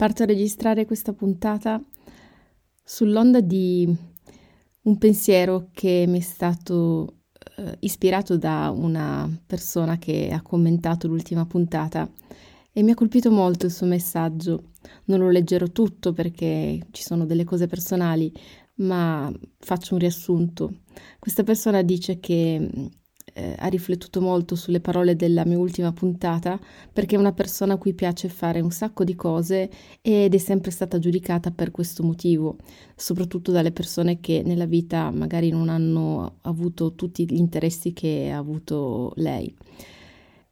Parto a registrare questa puntata sull'onda di un pensiero che mi è stato eh, ispirato da una persona che ha commentato l'ultima puntata e mi ha colpito molto il suo messaggio. Non lo leggerò tutto perché ci sono delle cose personali, ma faccio un riassunto. Questa persona dice che eh, ha riflettuto molto sulle parole della mia ultima puntata perché è una persona a cui piace fare un sacco di cose ed è sempre stata giudicata per questo motivo, soprattutto dalle persone che nella vita magari non hanno avuto tutti gli interessi che ha avuto lei.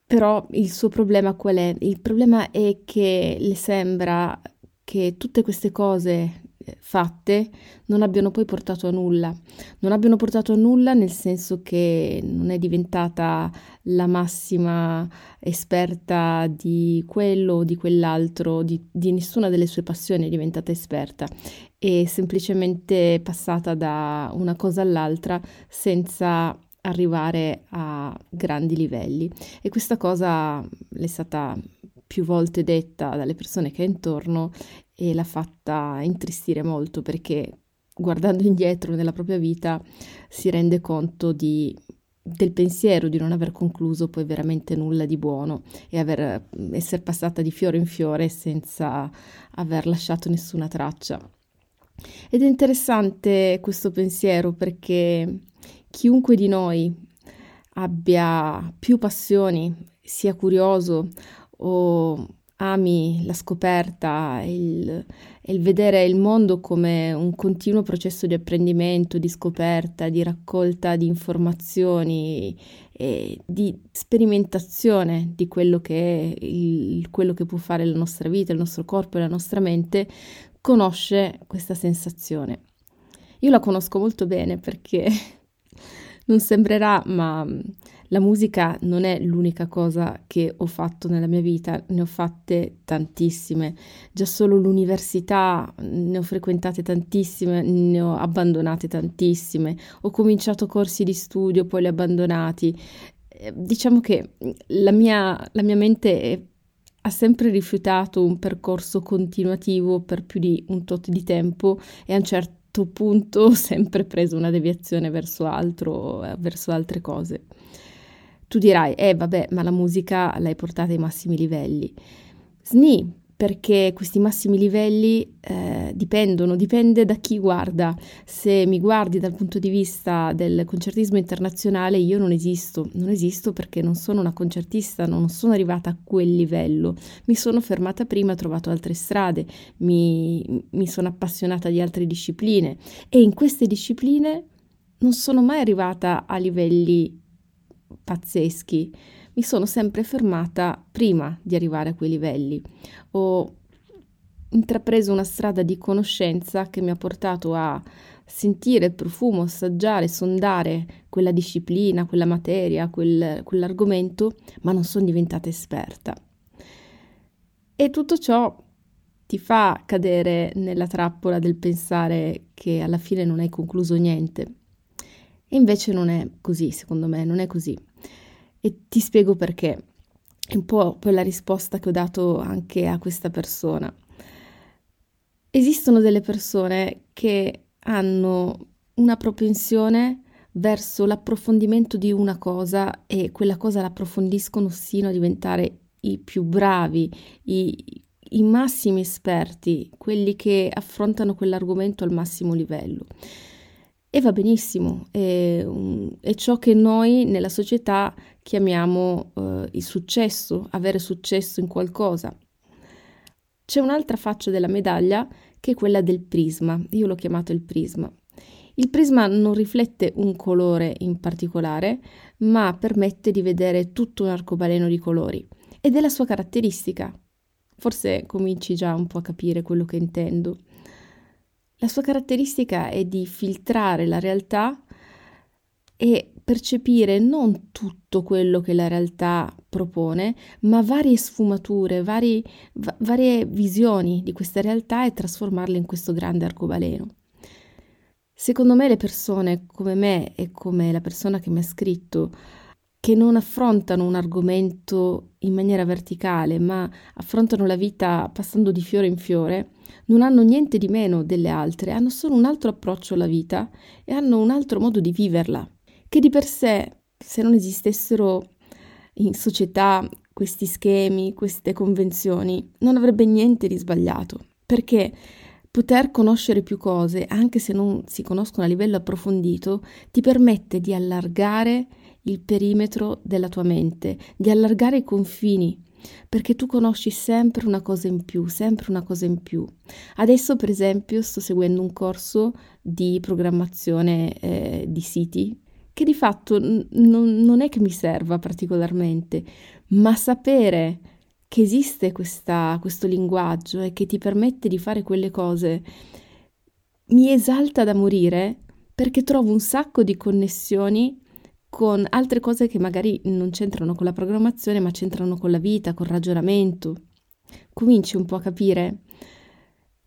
Però il suo problema qual è? Il problema è che le sembra che tutte queste cose fatte non abbiano poi portato a nulla. Non abbiano portato a nulla nel senso che non è diventata la massima esperta di quello o di quell'altro, di, di nessuna delle sue passioni è diventata esperta, è semplicemente passata da una cosa all'altra senza arrivare a grandi livelli e questa cosa le è stata più volte detta dalle persone che ha intorno e l'ha fatta intristire molto perché guardando indietro nella propria vita si rende conto di, del pensiero di non aver concluso poi veramente nulla di buono e aver, essere passata di fiore in fiore senza aver lasciato nessuna traccia. Ed è interessante questo pensiero perché chiunque di noi abbia più passioni, sia curioso o ami la scoperta, il, il vedere il mondo come un continuo processo di apprendimento, di scoperta, di raccolta di informazioni e di sperimentazione di quello che è il, quello che può fare la nostra vita, il nostro corpo e la nostra mente, conosce questa sensazione. Io la conosco molto bene perché non sembrerà, ma la musica non è l'unica cosa che ho fatto nella mia vita, ne ho fatte tantissime. Già solo l'università ne ho frequentate tantissime, ne ho abbandonate tantissime. Ho cominciato corsi di studio, poi li ho abbandonati. Eh, diciamo che la mia, la mia mente è, ha sempre rifiutato un percorso continuativo per più di un tot di tempo e a un certo punto ho sempre preso una deviazione verso altro, verso altre cose. Tu dirai, eh vabbè, ma la musica l'hai portata ai massimi livelli. Sni, perché questi massimi livelli eh, dipendono, dipende da chi guarda. Se mi guardi dal punto di vista del concertismo internazionale, io non esisto, non esisto perché non sono una concertista, non sono arrivata a quel livello. Mi sono fermata prima, ho trovato altre strade, mi, mi sono appassionata di altre discipline e in queste discipline non sono mai arrivata a livelli pazzeschi, mi sono sempre fermata prima di arrivare a quei livelli. Ho intrapreso una strada di conoscenza che mi ha portato a sentire il profumo, assaggiare, sondare quella disciplina, quella materia, quel, quell'argomento, ma non sono diventata esperta. E tutto ciò ti fa cadere nella trappola del pensare che alla fine non hai concluso niente. E invece non è così, secondo me, non è così. E ti spiego perché. È un po' poi la risposta che ho dato anche a questa persona. Esistono delle persone che hanno una propensione verso l'approfondimento di una cosa e quella cosa l'approfondiscono sino a diventare i più bravi, i, i massimi esperti, quelli che affrontano quell'argomento al massimo livello. E va benissimo, è, è, ciò che noi nella società chiamiamo uh, il successo, avere successo in qualcosa. C'è un'altra faccia della medaglia che è quella del prisma, io l'ho chiamato il prisma. Il prisma non riflette un colore in particolare, ma permette di vedere tutto un arcobaleno di colori ed è la sua caratteristica. Forse cominci già un po' a capire quello che intendo. La sua caratteristica è di filtrare la realtà e percepire non tutto quello che la realtà propone, ma varie sfumature, vari, va- varie visioni di questa realtà e trasformarle in questo grande arcobaleno. Secondo me le persone come me e come la persona che mi ha scritto che non affrontano un argomento in maniera verticale, ma affrontano la vita passando di fiore in fiore, non hanno niente di meno delle altre, hanno solo un altro approccio alla vita e hanno un altro modo di viverla, che di per sé, se non esistessero in società questi schemi, queste convenzioni, non avrebbe niente di sbagliato, perché Poter conoscere più cose, anche se non si conoscono a livello approfondito, ti permette di allargare il perimetro della tua mente, di allargare i confini, perché tu conosci sempre una cosa in più, sempre una cosa in più. Adesso, per esempio, sto seguendo un corso di programmazione eh, di siti che di fatto n- non è che mi serva particolarmente, ma sapere che esiste questa, questo linguaggio e che ti permette di fare quelle cose mi esalta da morire perché trovo un sacco di connessioni con altre cose che magari non c'entrano con la programmazione, ma c'entrano con la vita, col ragionamento. Cominci un po' a capire.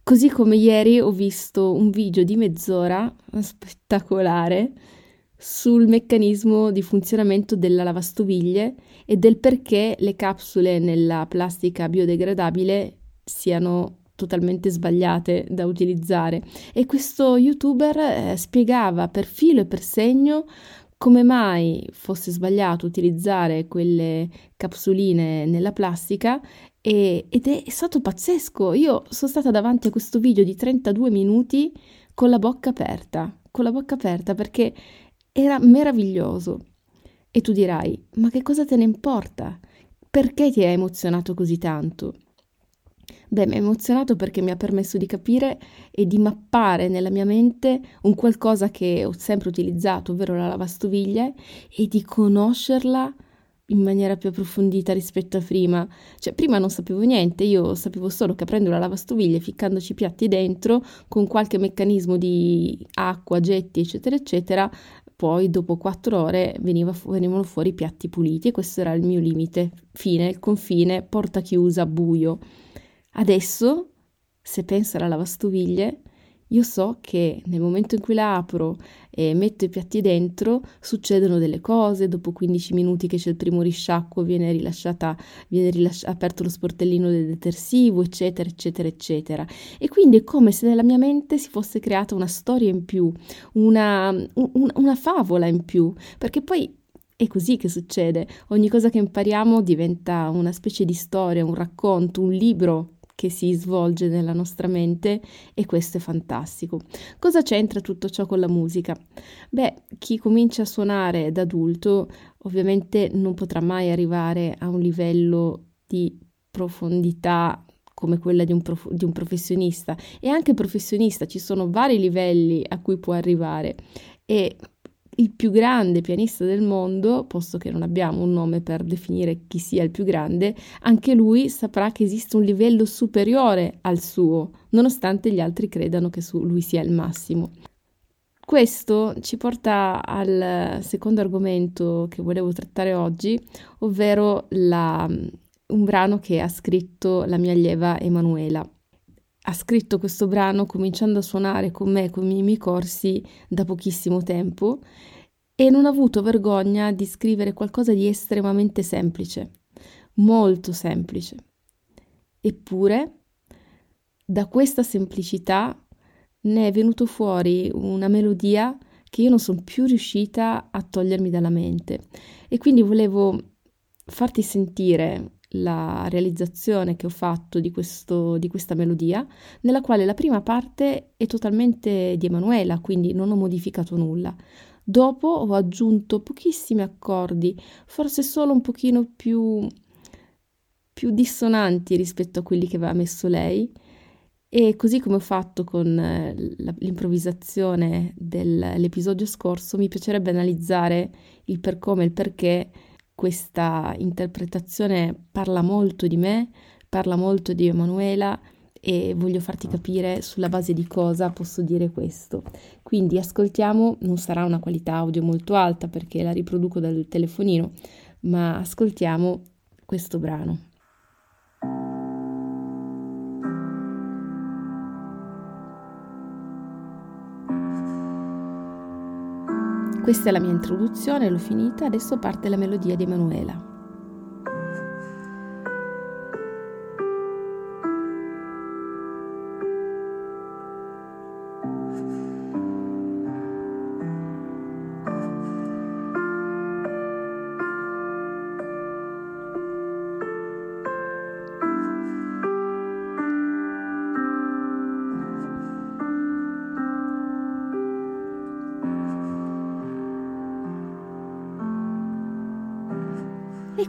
Così come ieri ho visto un video di mezz'ora spettacolare sul meccanismo di funzionamento della lavastoviglie e del perché le capsule nella plastica biodegradabile siano totalmente sbagliate da utilizzare e questo youtuber eh, spiegava per filo e per segno come mai fosse sbagliato utilizzare quelle capsuline nella plastica e, ed è stato pazzesco. Io sono stata davanti a questo video di 32 minuti con la bocca aperta, con la bocca aperta perché era meraviglioso. E tu dirai, ma che cosa te ne importa? Perché ti ha emozionato così tanto? Beh, mi ha emozionato perché mi ha permesso di capire e di mappare nella mia mente un qualcosa che ho sempre utilizzato, ovvero la lavastoviglie, e di conoscerla in maniera più approfondita rispetto a prima. Cioè, prima non sapevo niente, io sapevo solo che aprendo la lavastoviglie, ficcandoci i piatti dentro, con qualche meccanismo di acqua, getti, eccetera, eccetera, poi dopo quattro ore veniva, venivano fuori i piatti puliti e questo era il mio limite, fine, il confine, porta chiusa, buio. Adesso, se penso alla lavastoviglie, io so che nel momento in cui la apro e metto i piatti dentro, succedono delle cose, dopo 15 minuti che c'è il primo risciacquo viene rilasciata, viene rilasci- aperto lo sportellino del detersivo, eccetera, eccetera, eccetera. E quindi è come se nella mia mente si fosse creata una storia in più, una, un, una favola in più, perché poi è così che succede. Ogni cosa che impariamo diventa una specie di storia, un racconto, un libro che si svolge nella nostra mente e questo è fantastico. Cosa c'entra tutto ciò con la musica? Beh, chi comincia a suonare da adulto ovviamente non potrà mai arrivare a un livello di profondità come quella di un, prof- di un professionista e anche professionista ci sono vari livelli a cui può arrivare e il più grande pianista del mondo, posto che non abbiamo un nome per definire chi sia il più grande, anche lui saprà che esiste un livello superiore al suo, nonostante gli altri credano che lui sia il massimo. Questo ci porta al secondo argomento che volevo trattare oggi, ovvero la, un brano che ha scritto la mia allieva Emanuela. Ha scritto questo brano cominciando a suonare con me con i miei corsi da pochissimo tempo e non ha avuto vergogna di scrivere qualcosa di estremamente semplice, molto semplice. Eppure, da questa semplicità ne è venuto fuori una melodia che io non sono più riuscita a togliermi dalla mente. E quindi volevo farti sentire la realizzazione che ho fatto di, questo, di questa melodia, nella quale la prima parte è totalmente di Emanuela, quindi non ho modificato nulla. Dopo ho aggiunto pochissimi accordi, forse solo un pochino più, più dissonanti rispetto a quelli che aveva messo lei. E così come ho fatto con eh, l'improvvisazione dell'episodio scorso, mi piacerebbe analizzare il per come e il perché questa interpretazione parla molto di me, parla molto di Emanuela e voglio farti capire sulla base di cosa posso dire questo. Quindi ascoltiamo, non sarà una qualità audio molto alta perché la riproduco dal telefonino, ma ascoltiamo questo brano. Questa è la mia introduzione, l'ho finita, adesso parte la melodia di Emanuela.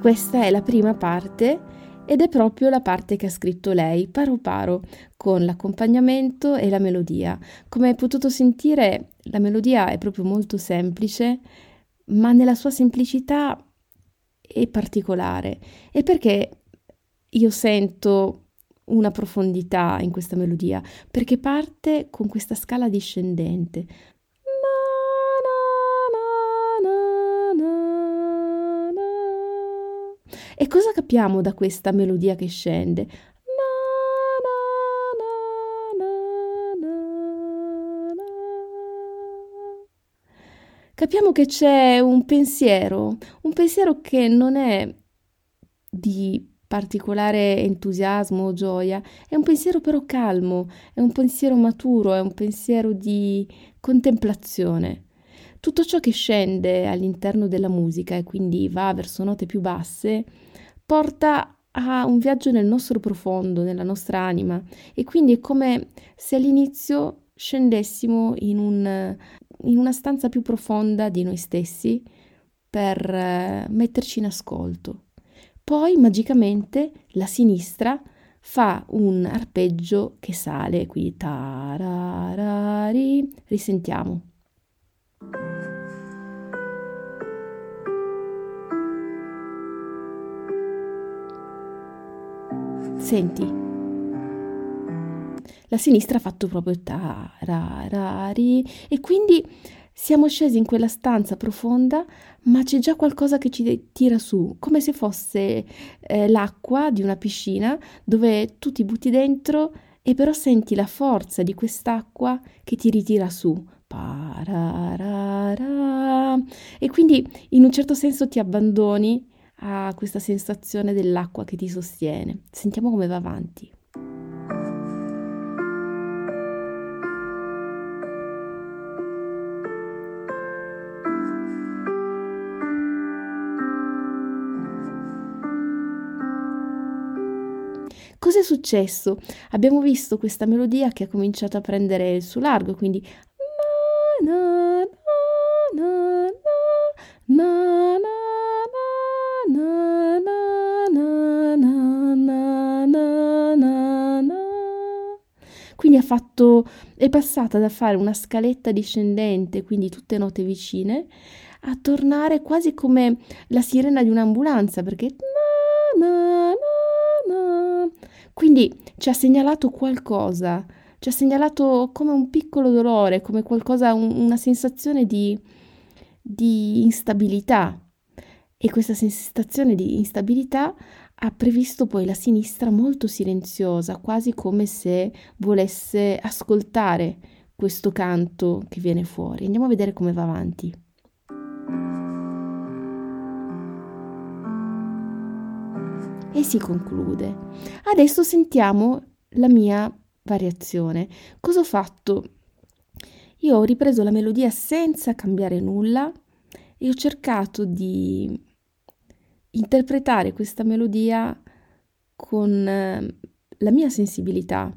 Questa è la prima parte ed è proprio la parte che ha scritto lei, paro paro, con l'accompagnamento e la melodia. Come hai potuto sentire, la melodia è proprio molto semplice, ma nella sua semplicità è particolare. E perché io sento una profondità in questa melodia? Perché parte con questa scala discendente. E cosa capiamo da questa melodia che scende? Capiamo che c'è un pensiero, un pensiero che non è di particolare entusiasmo o gioia, è un pensiero però calmo, è un pensiero maturo, è un pensiero di contemplazione. Tutto ciò che scende all'interno della musica e quindi va verso note più basse, porta a un viaggio nel nostro profondo, nella nostra anima e quindi è come se all'inizio scendessimo in, un, in una stanza più profonda di noi stessi per uh, metterci in ascolto. Poi magicamente la sinistra fa un arpeggio che sale, quindi tararari, risentiamo. Senti, la sinistra ha fatto proprio tararari e quindi siamo scesi in quella stanza profonda, ma c'è già qualcosa che ci tira su, come se fosse eh, l'acqua di una piscina dove tu ti butti dentro e però senti la forza di quest'acqua che ti ritira su. E quindi in un certo senso ti abbandoni a questa sensazione dell'acqua che ti sostiene. Sentiamo come va avanti. Cos'è successo? Abbiamo visto questa melodia che ha cominciato a prendere il suo largo, quindi fatto, è passata da fare una scaletta discendente, quindi tutte note vicine, a tornare quasi come la sirena di un'ambulanza, perché na, na, na, quindi ci ha segnalato qualcosa, ci ha segnalato come un piccolo dolore, come qualcosa, un, una sensazione di, di instabilità. E questa sensazione di instabilità ha previsto poi la sinistra molto silenziosa, quasi come se volesse ascoltare questo canto che viene fuori. Andiamo a vedere come va avanti. E si conclude. Adesso sentiamo la mia variazione. Cosa ho fatto? Io ho ripreso la melodia senza cambiare nulla e ho cercato di interpretare questa melodia con eh, la mia sensibilità,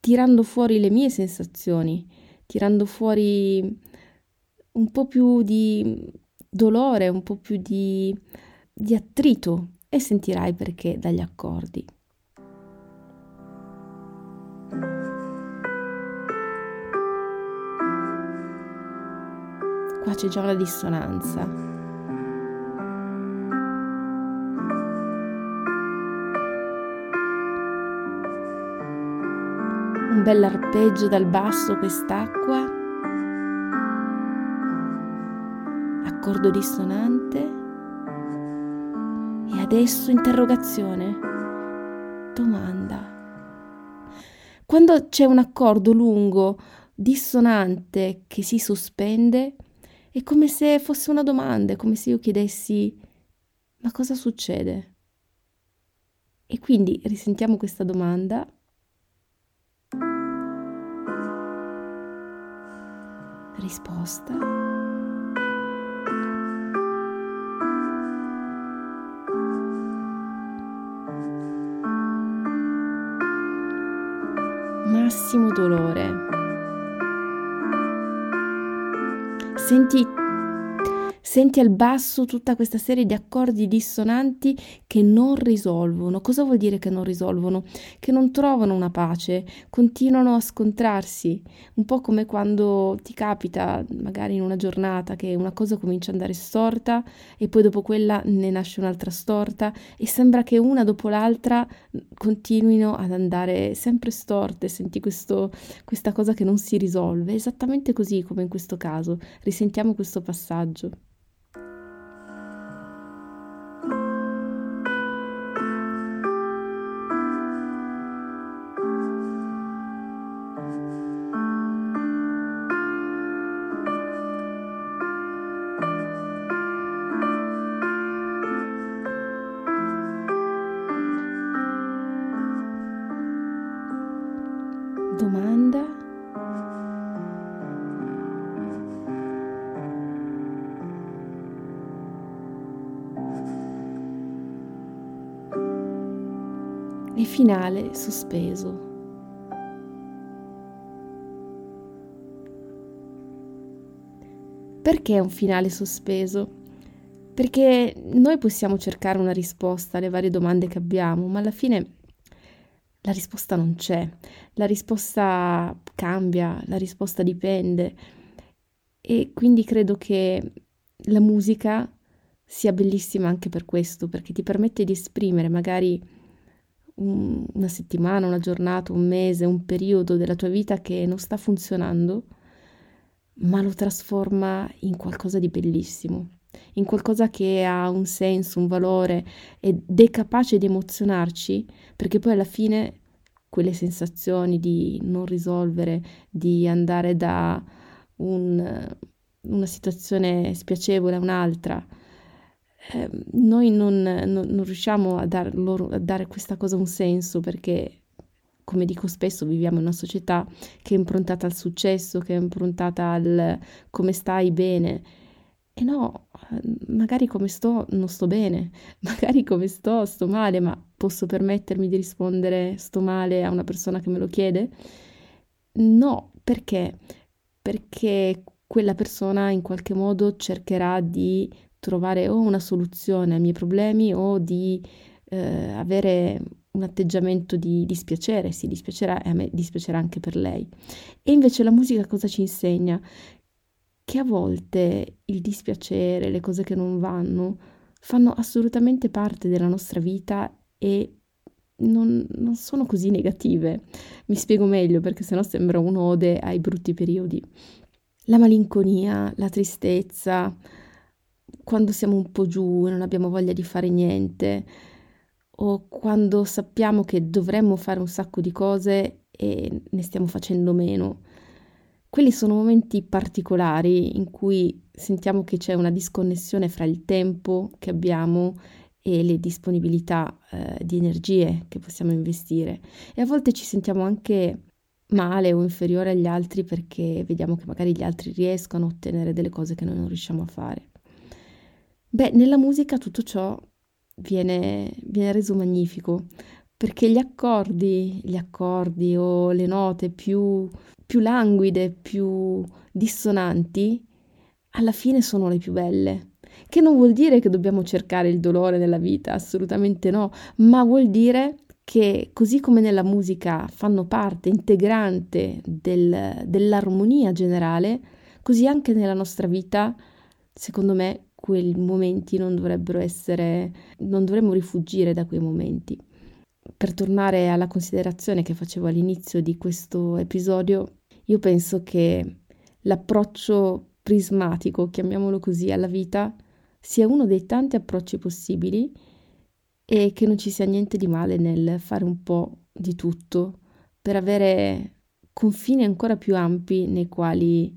tirando fuori le mie sensazioni, tirando fuori un po' più di dolore, un po' più di, di attrito e sentirai perché dagli accordi. Qua c'è già una dissonanza. Un bel arpeggio dal basso quest'acqua, accordo dissonante e adesso interrogazione, domanda. Quando c'è un accordo lungo, dissonante, che si sospende, È come se fosse una domanda, è come se io chiedessi ma cosa succede? E quindi risentiamo questa domanda. Risposta. Massimo dolore. Senti Senti al basso tutta questa serie di accordi dissonanti che non risolvono. Cosa vuol dire che non risolvono? Che non trovano una pace, continuano a scontrarsi, un po' come quando ti capita, magari in una giornata, che una cosa comincia ad andare storta e poi dopo quella ne nasce un'altra storta e sembra che una dopo l'altra continuino ad andare sempre storte. Senti questo, questa cosa che non si risolve, esattamente così come in questo caso. Risentiamo questo passaggio. Domanda e finale sospeso. Perché un finale sospeso? Perché noi possiamo cercare una risposta alle varie domande che abbiamo, ma alla fine la risposta non c'è, la risposta cambia, la risposta dipende. E quindi credo che la musica sia bellissima anche per questo, perché ti permette di esprimere magari un, una settimana, una giornata, un mese, un periodo della tua vita che non sta funzionando, ma lo trasforma in qualcosa di bellissimo in qualcosa che ha un senso, un valore ed è capace di emozionarci, perché poi alla fine quelle sensazioni di non risolvere, di andare da un, una situazione spiacevole a un'altra, eh, noi non, non, non riusciamo a, dar loro, a dare questa cosa un senso perché come dico spesso, viviamo in una società che è improntata al successo, che è improntata al come stai bene. E no, magari come sto non sto bene, magari come sto sto male, ma posso permettermi di rispondere sto male a una persona che me lo chiede? No, perché? Perché quella persona in qualche modo cercherà di trovare o una soluzione ai miei problemi o di eh, avere un atteggiamento di dispiacere, si dispiacerà e a me dispiacerà anche per lei. E invece la musica cosa ci insegna? Che a volte il dispiacere, le cose che non vanno, fanno assolutamente parte della nostra vita e non, non sono così negative. Mi spiego meglio perché sennò sembra un'ode ai brutti periodi. La malinconia, la tristezza, quando siamo un po' giù e non abbiamo voglia di fare niente, o quando sappiamo che dovremmo fare un sacco di cose e ne stiamo facendo meno. Quelli sono momenti particolari in cui sentiamo che c'è una disconnessione fra il tempo che abbiamo e le disponibilità eh, di energie che possiamo investire e a volte ci sentiamo anche male o inferiore agli altri perché vediamo che magari gli altri riescono a ottenere delle cose che noi non riusciamo a fare. Beh, nella musica tutto ciò viene, viene reso magnifico perché gli accordi, gli accordi o le note più più languide, più dissonanti, alla fine sono le più belle. Che non vuol dire che dobbiamo cercare il dolore nella vita, assolutamente no, ma vuol dire che così come nella musica fanno parte integrante del, dell'armonia generale, così anche nella nostra vita, secondo me, quei momenti non dovrebbero essere, non dovremmo rifugire da quei momenti. Per tornare alla considerazione che facevo all'inizio di questo episodio, io penso che l'approccio prismatico, chiamiamolo così, alla vita sia uno dei tanti approcci possibili e che non ci sia niente di male nel fare un po' di tutto per avere confini ancora più ampi nei quali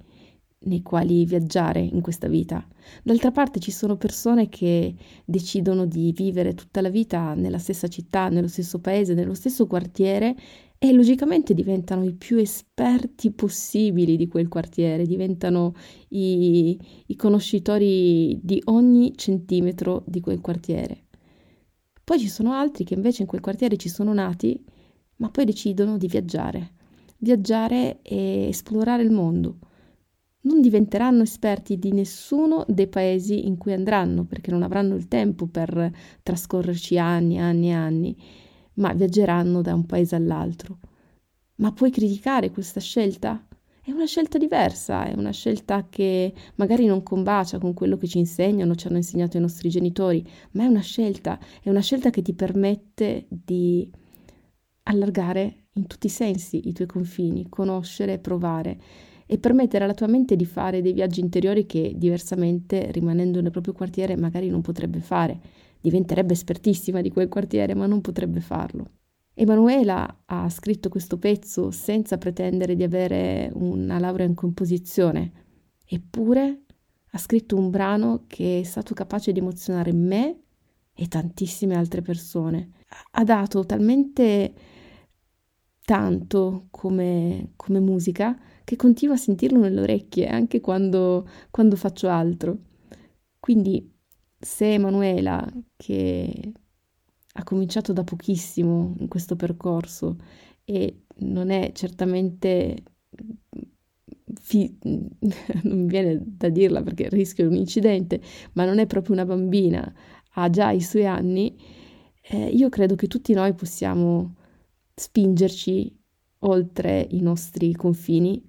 nei quali viaggiare in questa vita. D'altra parte ci sono persone che decidono di vivere tutta la vita nella stessa città, nello stesso paese, nello stesso quartiere e logicamente diventano i più esperti possibili di quel quartiere, diventano i, i conoscitori di ogni centimetro di quel quartiere. Poi ci sono altri che invece in quel quartiere ci sono nati, ma poi decidono di viaggiare, viaggiare e esplorare il mondo. Non diventeranno esperti di nessuno dei paesi in cui andranno, perché non avranno il tempo per trascorrerci anni, anni e anni, ma viaggeranno da un paese all'altro. Ma puoi criticare questa scelta? È una scelta diversa, è una scelta che magari non combacia con quello che ci insegnano, ci hanno insegnato i nostri genitori, ma è una scelta, è una scelta che ti permette di allargare in tutti i sensi i tuoi confini, conoscere, provare e permettere alla tua mente di fare dei viaggi interiori che diversamente, rimanendo nel proprio quartiere, magari non potrebbe fare. Diventerebbe espertissima di quel quartiere, ma non potrebbe farlo. Emanuela ha scritto questo pezzo senza pretendere di avere una laurea in composizione, eppure ha scritto un brano che è stato capace di emozionare me e tantissime altre persone. Ha dato talmente tanto come, come musica che continuo a sentirlo nelle orecchie anche quando, quando faccio altro. Quindi se Emanuela, che ha cominciato da pochissimo in questo percorso e non è certamente fi- non viene da dirla perché rischio un incidente, ma non è proprio una bambina, ha già i suoi anni, eh, io credo che tutti noi possiamo spingerci oltre i nostri confini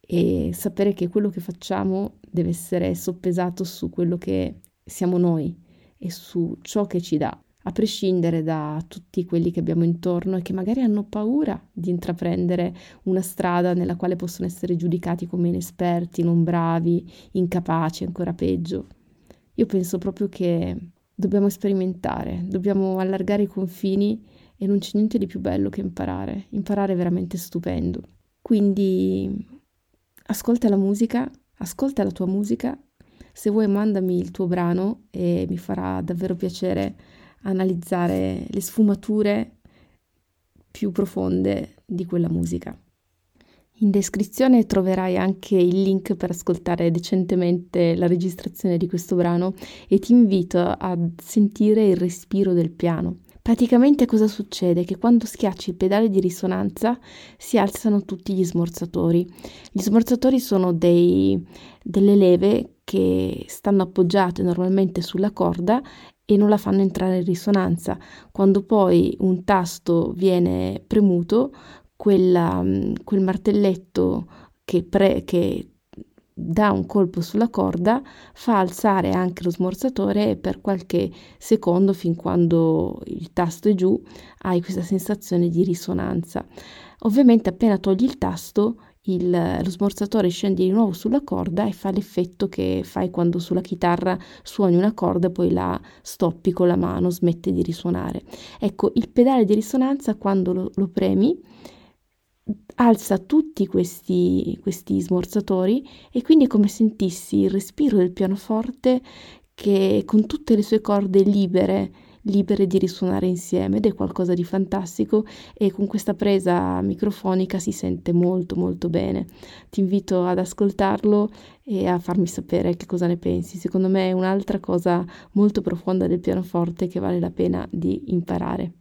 e sapere che quello che facciamo deve essere soppesato su quello che siamo noi e su ciò che ci dà, a prescindere da tutti quelli che abbiamo intorno e che magari hanno paura di intraprendere una strada nella quale possono essere giudicati come inesperti, non bravi, incapaci, ancora peggio. Io penso proprio che dobbiamo sperimentare, dobbiamo allargare i confini e non c'è niente di più bello che imparare. Imparare è veramente stupendo. Quindi ascolta la musica, ascolta la tua musica. Se vuoi mandami il tuo brano e mi farà davvero piacere analizzare le sfumature più profonde di quella musica. In descrizione troverai anche il link per ascoltare decentemente la registrazione di questo brano e ti invito a sentire il respiro del piano. Praticamente cosa succede? Che quando schiacci il pedale di risonanza si alzano tutti gli smorzatori. Gli smorzatori sono dei, delle leve che stanno appoggiate normalmente sulla corda e non la fanno entrare in risonanza. Quando poi un tasto viene premuto, quella, quel martelletto che, pre, che dà un colpo sulla corda, fa alzare anche lo smorzatore e per qualche secondo, fin quando il tasto è giù, hai questa sensazione di risonanza. Ovviamente appena togli il tasto, il, lo smorzatore scende di nuovo sulla corda e fa l'effetto che fai quando sulla chitarra suoni una corda e poi la stoppi con la mano, smette di risuonare. Ecco, il pedale di risonanza quando lo, lo premi alza tutti questi, questi smorzatori e quindi è come sentissi il respiro del pianoforte che con tutte le sue corde libere, libere di risuonare insieme ed è qualcosa di fantastico e con questa presa microfonica si sente molto molto bene. Ti invito ad ascoltarlo e a farmi sapere che cosa ne pensi. Secondo me è un'altra cosa molto profonda del pianoforte che vale la pena di imparare.